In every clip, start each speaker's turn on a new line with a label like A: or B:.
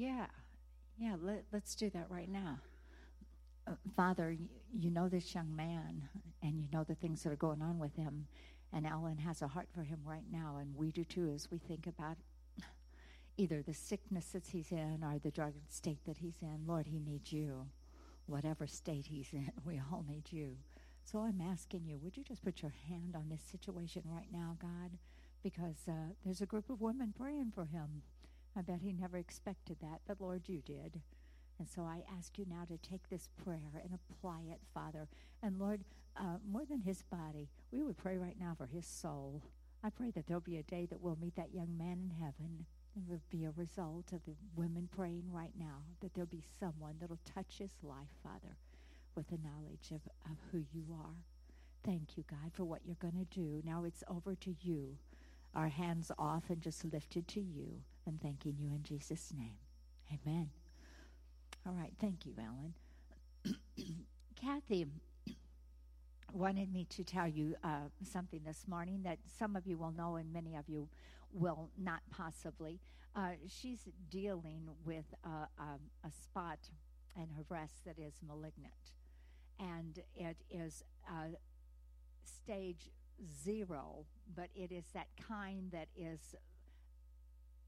A: Yeah, yeah, let, us do that right now. Uh, Father, you, you know this young man, and you know the things that are going on with him, and Ellen has a heart for him right now, and we do too as we think about either the sickness that he's in or the drug state that he's in. Lord, he needs you. Whatever state he's in, we all need you. So I'm asking you, would you just put your hand on this situation right now, God? Because uh, there's a group of women praying for him. I bet he never expected that, but Lord, you did. And so I ask you now to take this prayer and apply it, Father. And Lord, uh, more than his body, we would pray right now for his soul. I pray that there'll be a day that we'll meet that young man in heaven. It will be a result of the women praying right now, that there'll be someone that'll touch his life, Father, with the knowledge of, of who you are. Thank you, God, for what you're going to do. Now it's over to you our hands off and just lifted to you and thanking you in Jesus' name. Amen. All right. Thank you, Ellen. Kathy wanted me to tell you uh, something this morning that some of you will know and many of you will not possibly. Uh, she's dealing with a, a, a, spot in her breast that is malignant, and it is uh, stage zero, but it is that kind that is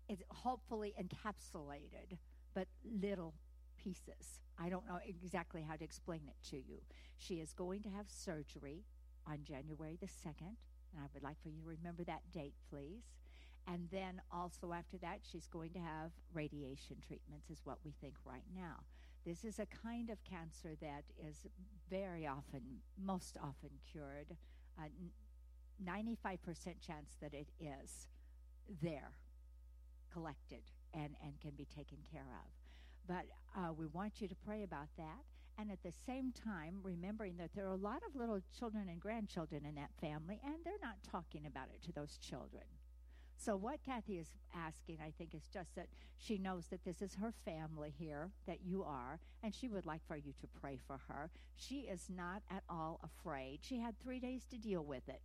A: it's hopefully encapsulated, but little pieces. I don't know exactly how to explain it to you. She is going to have surgery on January the 2nd, and I would like for you to remember that date, please. And then also after that, she's going to have radiation treatments, is what we think right now. This is a kind of cancer that is very often, most often cured. Uh, 95% chance that it is there, collected, and, and can be taken care of. But uh, we want you to pray about that. And at the same time, remembering that there are a lot of little children and grandchildren in that family, and they're not talking about it to those children. So, what Kathy is asking, I think, is just that she knows that this is her family here, that you are, and she would like for you to pray for her. She is not at all afraid. She had three days to deal with it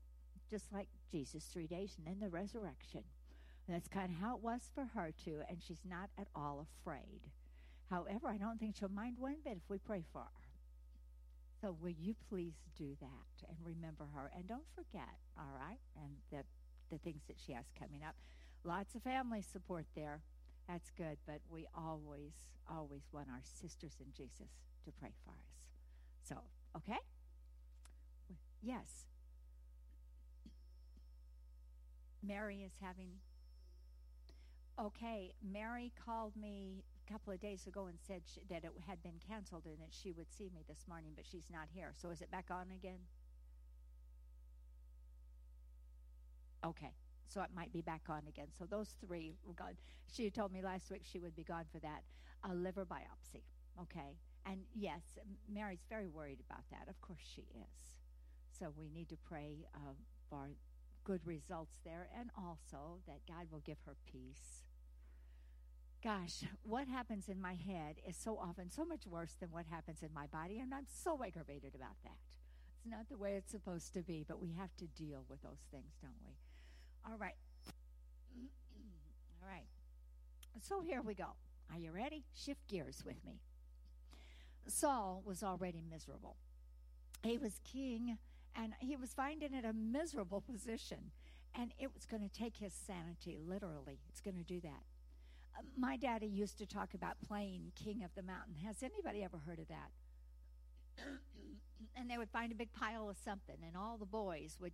A: just like Jesus, three days, and then the resurrection. And that's kind of how it was for her, too, and she's not at all afraid. However, I don't think she'll mind one bit if we pray for her. So will you please do that and remember her? And don't forget, all right, and the, the things that she has coming up. Lots of family support there. That's good, but we always, always want our sisters in Jesus to pray for us. So, okay? Yes. Mary is having. Okay, Mary called me a couple of days ago and said she, that it had been canceled and that she would see me this morning, but she's not here. So is it back on again? Okay, so it might be back on again. So those three were gone. She told me last week she would be gone for that. A liver biopsy. Okay, and yes, Mary's very worried about that. Of course she is. So we need to pray uh, for good results there, and also that God will give her peace. Gosh, what happens in my head is so often so much worse than what happens in my body, and I'm so aggravated about that. It's not the way it's supposed to be, but we have to deal with those things, don't we? All right. All right. So here we go. Are you ready? Shift gears with me. Saul was already miserable. He was king and he was finding it a miserable position. And it was going to take his sanity, literally. It's going to do that. Uh, my daddy used to talk about playing King of the Mountain. Has anybody ever heard of that? and they would find a big pile of something, and all the boys would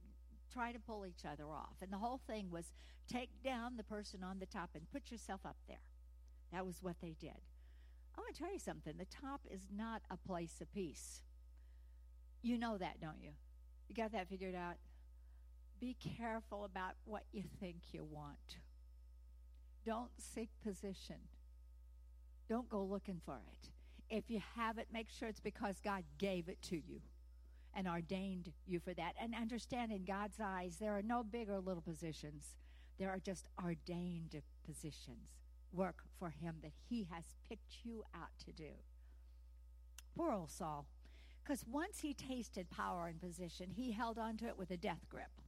A: try to pull each other off. And the whole thing was take down the person on the top and put yourself up there. That was what they did. I want to tell you something the top is not a place of peace. You know that, don't you? You got that figured out? Be careful about what you think you want. Don't seek position. Don't go looking for it. If you have it, make sure it's because God gave it to you and ordained you for that. And understand in God's eyes, there are no big or little positions, there are just ordained positions. Work for Him that He has picked you out to do. Poor old Saul. Because once he tasted power and position, he held on to it with a death grip.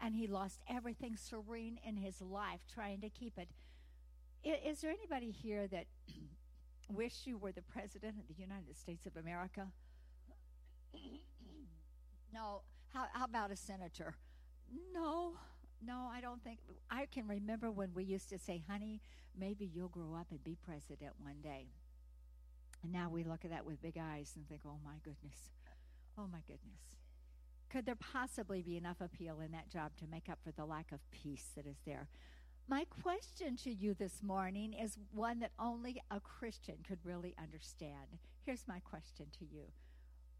A: And he lost everything serene in his life trying to keep it. Is there anybody here that wish you were the president of the United States of America? no. How, how about a senator? No. No, I don't think. I can remember when we used to say, honey, maybe you'll grow up and be president one day. And now we look at that with big eyes and think, oh my goodness. Oh my goodness. Could there possibly be enough appeal in that job to make up for the lack of peace that is there? My question to you this morning is one that only a Christian could really understand. Here's my question to you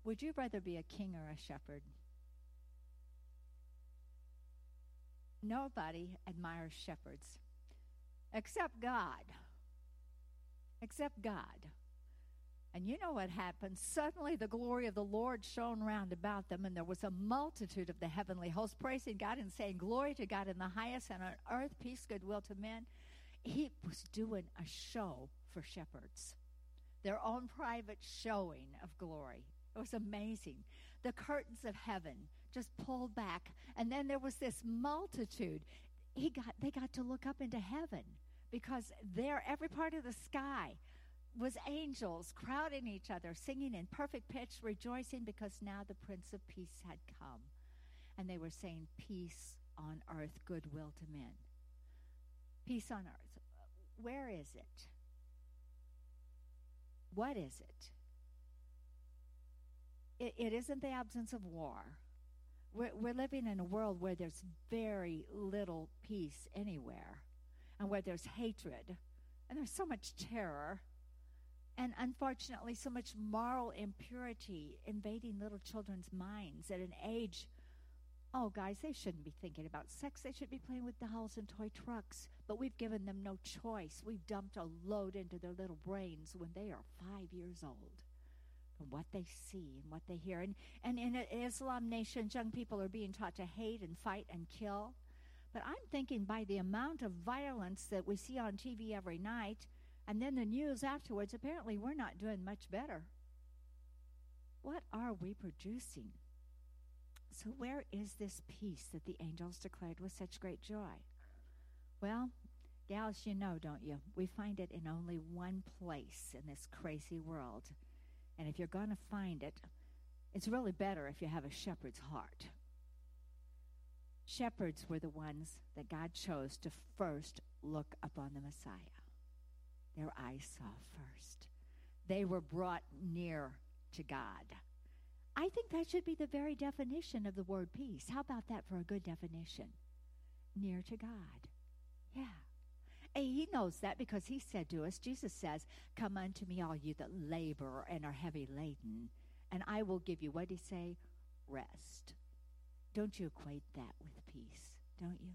A: Would you rather be a king or a shepherd? Nobody admires shepherds except God. Except God. And you know what happened? Suddenly the glory of the Lord shone round about them, and there was a multitude of the heavenly host praising God and saying, Glory to God in the highest, and on earth peace, goodwill to men. He was doing a show for shepherds, their own private showing of glory. It was amazing. The curtains of heaven just pulled back, and then there was this multitude. He got they got to look up into heaven because there, every part of the sky was angels crowding each other, singing in perfect pitch, rejoicing because now the Prince of Peace had come. And they were saying, Peace on earth, goodwill to men. Peace on earth. Where is it? What is it? It, it isn't the absence of war. We're, we're living in a world where there's very little peace anywhere, and where there's hatred, and there's so much terror and unfortunately, so much moral impurity invading little children's minds at an age. Oh, guys, they shouldn't be thinking about sex. They should be playing with dolls and toy trucks. But we've given them no choice. We've dumped a load into their little brains when they are five years old from what they see and what they hear. And, and in Islam nations, young people are being taught to hate and fight and kill. But I'm thinking by the amount of violence that we see on TV every night, and then the news afterwards, apparently we're not doing much better. What are we producing? So, where is this peace that the angels declared with such great joy? Well, gals, you know, don't you? We find it in only one place in this crazy world. And if you're going to find it, it's really better if you have a shepherd's heart. Shepherds were the ones that God chose to first look upon the Messiah their eyes saw first. They were brought near to God. I think that should be the very definition of the word peace. How about that for a good definition? Near to God. Yeah. And he knows that because he said to us, Jesus says, Come unto me, all you that labor and are heavy laden, and I will give you, what did he say? Rest. Don't you equate that with peace, don't you?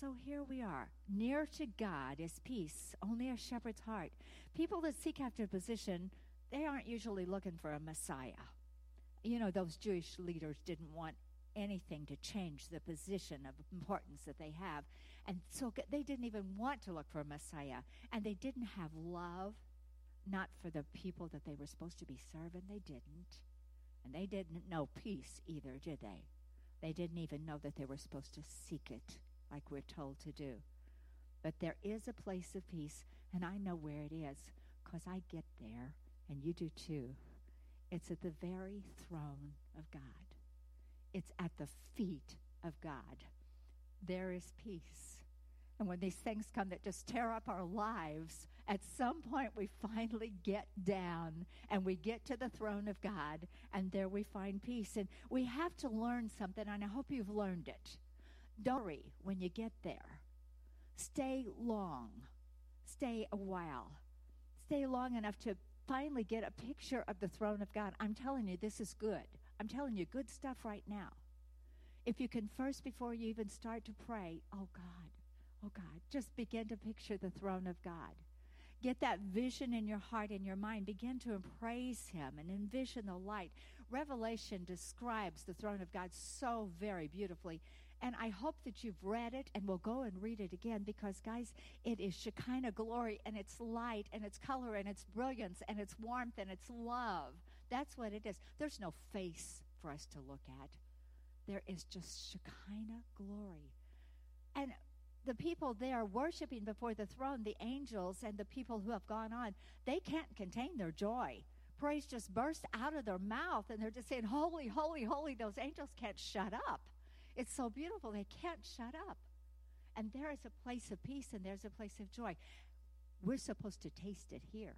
A: So here we are. Near to God is peace, only a shepherd's heart. People that seek after a position, they aren't usually looking for a Messiah. You know, those Jewish leaders didn't want anything to change the position of importance that they have. And so they didn't even want to look for a Messiah. And they didn't have love, not for the people that they were supposed to be serving. They didn't. And they didn't know peace either, did they? They didn't even know that they were supposed to seek it like we're told to do. But there is a place of peace, and I know where it is because I get there, and you do too. It's at the very throne of God, it's at the feet of God. There is peace. And when these things come that just tear up our lives, at some point we finally get down and we get to the throne of God, and there we find peace. And we have to learn something, and I hope you've learned it. Don't worry when you get there. Stay long. Stay a while. Stay long enough to finally get a picture of the throne of God. I'm telling you, this is good. I'm telling you good stuff right now. If you can first, before you even start to pray, oh God, oh God, just begin to picture the throne of God. Get that vision in your heart and your mind. Begin to praise Him and envision the light. Revelation describes the throne of God so very beautifully. And I hope that you've read it and will go and read it again because, guys, it is Shekinah glory and it's light and it's color and it's brilliance and it's warmth and it's love. That's what it is. There's no face for us to look at, there is just Shekinah glory. And the people there worshiping before the throne, the angels and the people who have gone on, they can't contain their joy. Praise just burst out of their mouth, and they're just saying, Holy, holy, holy. Those angels can't shut up. It's so beautiful. They can't shut up. And there is a place of peace, and there's a place of joy. We're supposed to taste it here.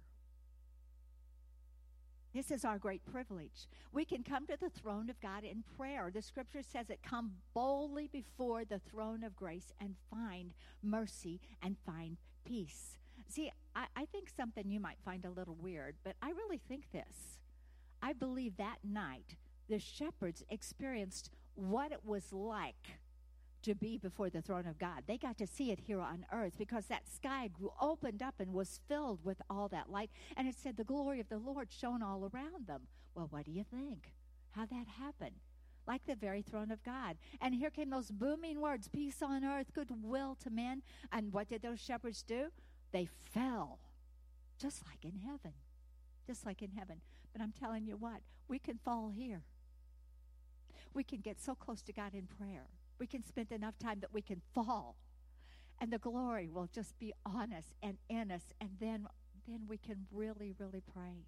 A: This is our great privilege. We can come to the throne of God in prayer. The scripture says it come boldly before the throne of grace and find mercy and find peace. See, I, I think something you might find a little weird, but I really think this. I believe that night the shepherds experienced what it was like to be before the throne of God. They got to see it here on earth because that sky grew, opened up and was filled with all that light. And it said the glory of the Lord shone all around them. Well, what do you think? How that happened? Like the very throne of God. And here came those booming words peace on earth, goodwill to men. And what did those shepherds do? They fell, just like in heaven. Just like in heaven. But I'm telling you what, we can fall here. We can get so close to God in prayer we can spend enough time that we can fall. And the glory will just be on us and in us. And then, then we can really, really pray.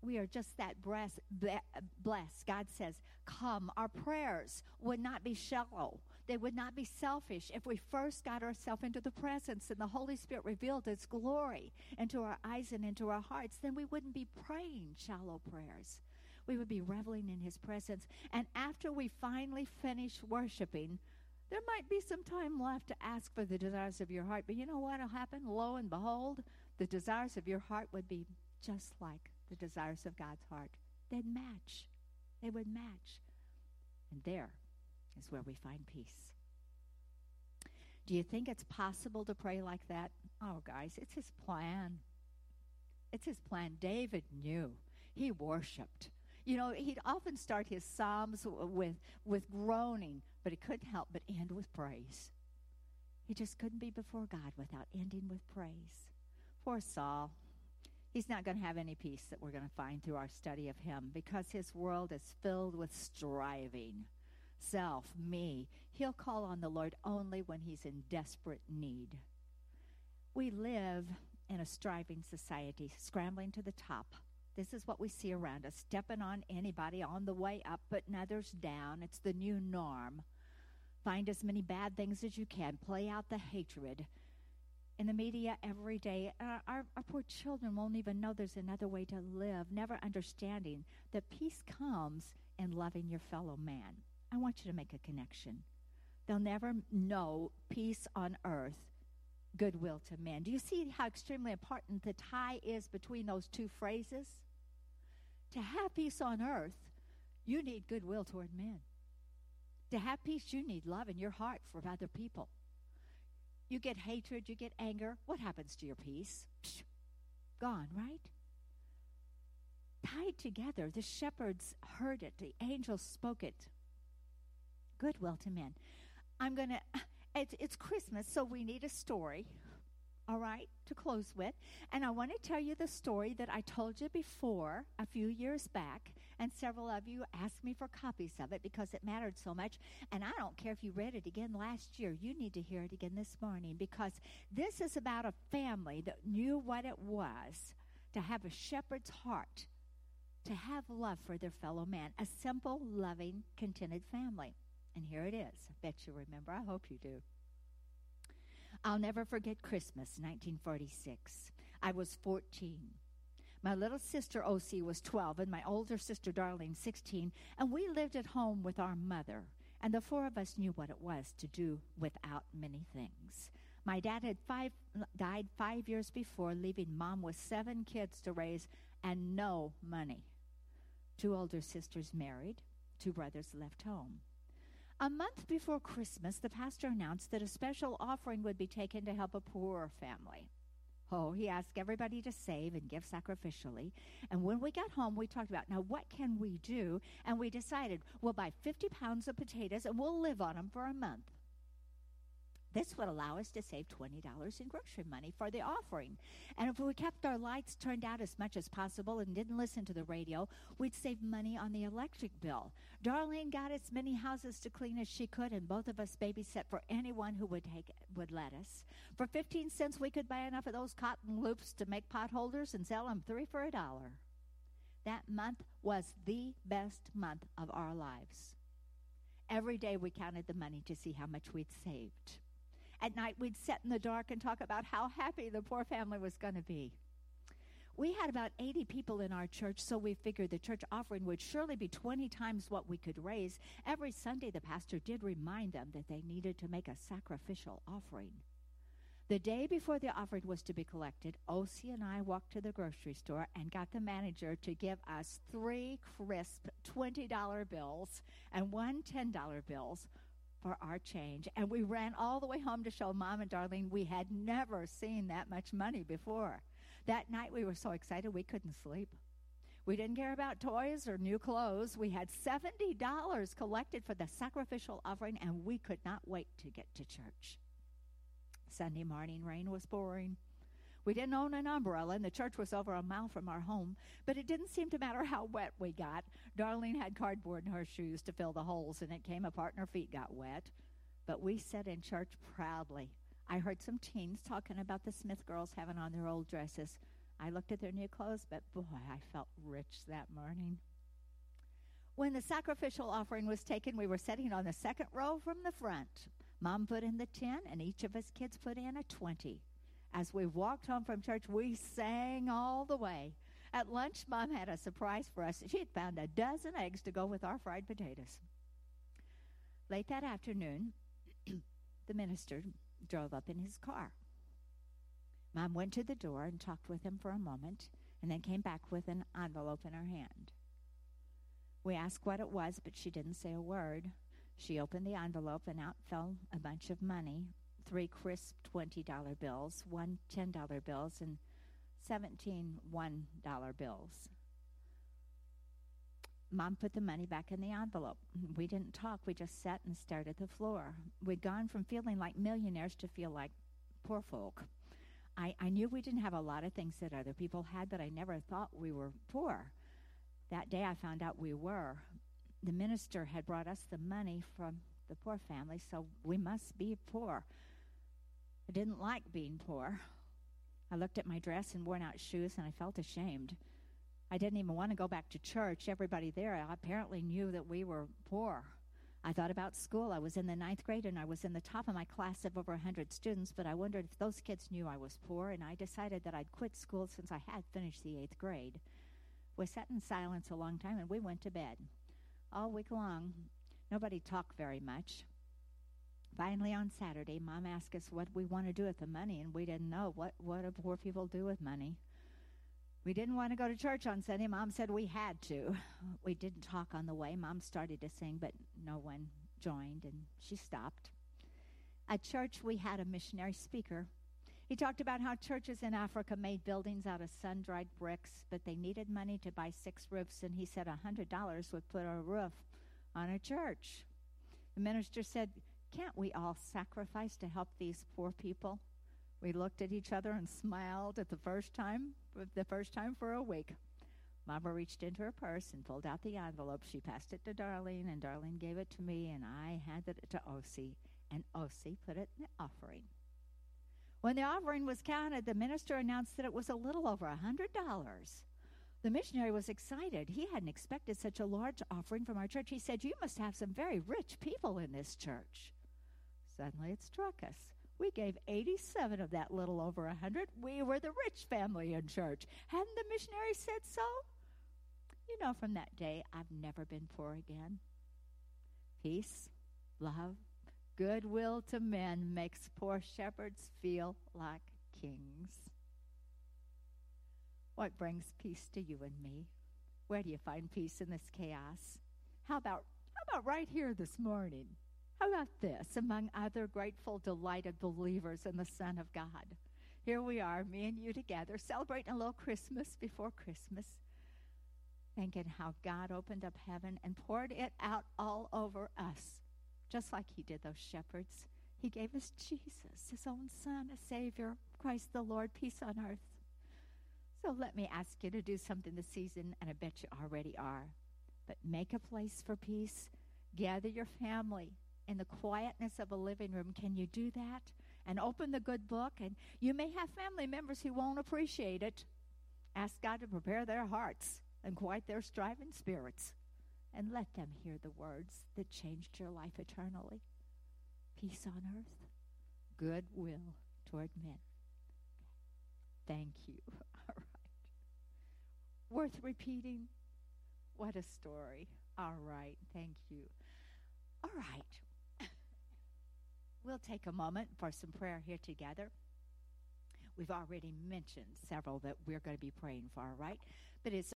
A: We are just that blessed. God says, Come. Our prayers would not be shallow. They would not be selfish if we first got ourselves into the presence and the Holy Spirit revealed its glory into our eyes and into our hearts. Then we wouldn't be praying shallow prayers we would be reveling in his presence. And after we finally finish worshiping, there might be some time left to ask for the desires of your heart. But you know what will happen? Lo and behold, the desires of your heart would be just like the desires of God's heart. They'd match. They would match. And there is where we find peace. Do you think it's possible to pray like that? Oh, guys, it's his plan. It's his plan. David knew. He worshiped. You know, he'd often start his psalms with with groaning, but he couldn't help but end with praise. He just couldn't be before God without ending with praise. Poor Saul. He's not going to have any peace that we're going to find through our study of him because his world is filled with striving. Self, me. He'll call on the Lord only when he's in desperate need. We live in a striving society, scrambling to the top this is what we see around us stepping on anybody on the way up, putting others down. It's the new norm. Find as many bad things as you can, play out the hatred. In the media every day, our, our, our poor children won't even know there's another way to live, never understanding that peace comes in loving your fellow man. I want you to make a connection. They'll never know peace on earth goodwill to men. Do you see how extremely important the tie is between those two phrases? To have peace on earth, you need goodwill toward men. To have peace, you need love in your heart for other people. You get hatred, you get anger. What happens to your peace? Psh, gone, right? Tied together, the shepherds heard it, the angels spoke it. Goodwill to men. I'm going to it's, it's Christmas, so we need a story, all right, to close with. And I want to tell you the story that I told you before a few years back, and several of you asked me for copies of it because it mattered so much. And I don't care if you read it again last year, you need to hear it again this morning because this is about a family that knew what it was to have a shepherd's heart, to have love for their fellow man, a simple, loving, contented family. And here it is. I bet you remember. I hope you do. I'll never forget Christmas, 1946. I was 14. My little sister Ocy, was 12, and my older sister Darlene 16, and we lived at home with our mother. And the four of us knew what it was to do without many things. My dad had five, died five years before, leaving mom with seven kids to raise and no money. Two older sisters married, two brothers left home. A month before Christmas, the pastor announced that a special offering would be taken to help a poorer family. Oh, he asked everybody to save and give sacrificially. And when we got home, we talked about, now what can we do? And we decided we'll buy 50 pounds of potatoes and we'll live on them for a month. This would allow us to save $20 in grocery money for the offering. And if we kept our lights turned out as much as possible and didn't listen to the radio, we'd save money on the electric bill. Darlene got as many houses to clean as she could, and both of us babysat for anyone who would take would let us. For 15 cents, we could buy enough of those cotton loops to make pot holders and sell them three for a dollar. That month was the best month of our lives. Every day we counted the money to see how much we'd saved. At night, we'd sit in the dark and talk about how happy the poor family was going to be. We had about 80 people in our church, so we figured the church offering would surely be 20 times what we could raise. Every Sunday, the pastor did remind them that they needed to make a sacrificial offering. The day before the offering was to be collected, Ocy and I walked to the grocery store and got the manager to give us three crisp $20 bills and one $10 bills for our change. And we ran all the way home to show Mom and Darlene we had never seen that much money before. That night we were so excited we couldn't sleep. We didn't care about toys or new clothes. We had $70 collected for the sacrificial offering, and we could not wait to get to church. Sunday morning rain was pouring. We didn't own an umbrella, and the church was over a mile from our home, but it didn't seem to matter how wet we got. Darlene had cardboard in her shoes to fill the holes, and it came apart and her feet got wet. But we sat in church proudly. I heard some teens talking about the Smith girls having on their old dresses. I looked at their new clothes, but boy, I felt rich that morning. When the sacrificial offering was taken, we were sitting on the second row from the front. Mom put in the 10, and each of us kids put in a 20. As we walked home from church, we sang all the way. At lunch, Mom had a surprise for us. She had found a dozen eggs to go with our fried potatoes. Late that afternoon, the minister drove up in his car. Mom went to the door and talked with him for a moment and then came back with an envelope in her hand. We asked what it was, but she didn't say a word. She opened the envelope and out fell a bunch of money three crisp $20 bills, one $10 bills, and 17 $1 bills. Mom put the money back in the envelope. We didn't talk. We just sat and stared at the floor. We'd gone from feeling like millionaires to feel like poor folk. I, I knew we didn't have a lot of things that other people had, but I never thought we were poor. That day I found out we were. The minister had brought us the money from the poor family, so we must be poor. I didn't like being poor. I looked at my dress and worn out shoes, and I felt ashamed. I didn't even want to go back to church. Everybody there apparently knew that we were poor. I thought about school. I was in the ninth grade and I was in the top of my class of over 100 students, but I wondered if those kids knew I was poor, and I decided that I'd quit school since I had finished the eighth grade. We sat in silence a long time and we went to bed. All week long, nobody talked very much. Finally, on Saturday, Mom asked us what we want to do with the money, and we didn't know what, what do poor people do with money. We didn't want to go to church on Sunday. Mom said we had to. We didn't talk on the way. Mom started to sing, but no one joined, and she stopped. At church, we had a missionary speaker. He talked about how churches in Africa made buildings out of sun dried bricks, but they needed money to buy six roofs, and he said a $100 would put a roof on a church. The minister said, Can't we all sacrifice to help these poor people? We looked at each other and smiled at the first time, the first time for a week. Mama reached into her purse and pulled out the envelope. She passed it to Darlene, and Darlene gave it to me, and I handed it to Ocy, and Ocy put it in the offering. When the offering was counted, the minister announced that it was a little over a hundred dollars. The missionary was excited. He hadn't expected such a large offering from our church. He said, You must have some very rich people in this church. Suddenly it struck us. We gave 87 of that little over a 100. We were the rich family in church. Hadn't the missionary said so? You know, from that day, I've never been poor again. Peace, love, goodwill to men makes poor shepherds feel like kings. What brings peace to you and me? Where do you find peace in this chaos? How about how about right here this morning? How about this? Among other grateful, delighted believers in the Son of God. Here we are, me and you together, celebrating a little Christmas before Christmas, thinking how God opened up heaven and poured it out all over us, just like He did those shepherds. He gave us Jesus, His own Son, a Savior, Christ the Lord, peace on earth. So let me ask you to do something this season, and I bet you already are. But make a place for peace. Gather your family in the quietness of a living room. Can you do that? And open the good book. And you may have family members who won't appreciate it. Ask God to prepare their hearts and quiet their striving spirits. And let them hear the words that changed your life eternally peace on earth, goodwill toward men. Thank you. All right. Worth repeating? What a story. All right. Thank you. All right. We'll take a moment for some prayer here together. We've already mentioned several that we're going to be praying for, right? But it's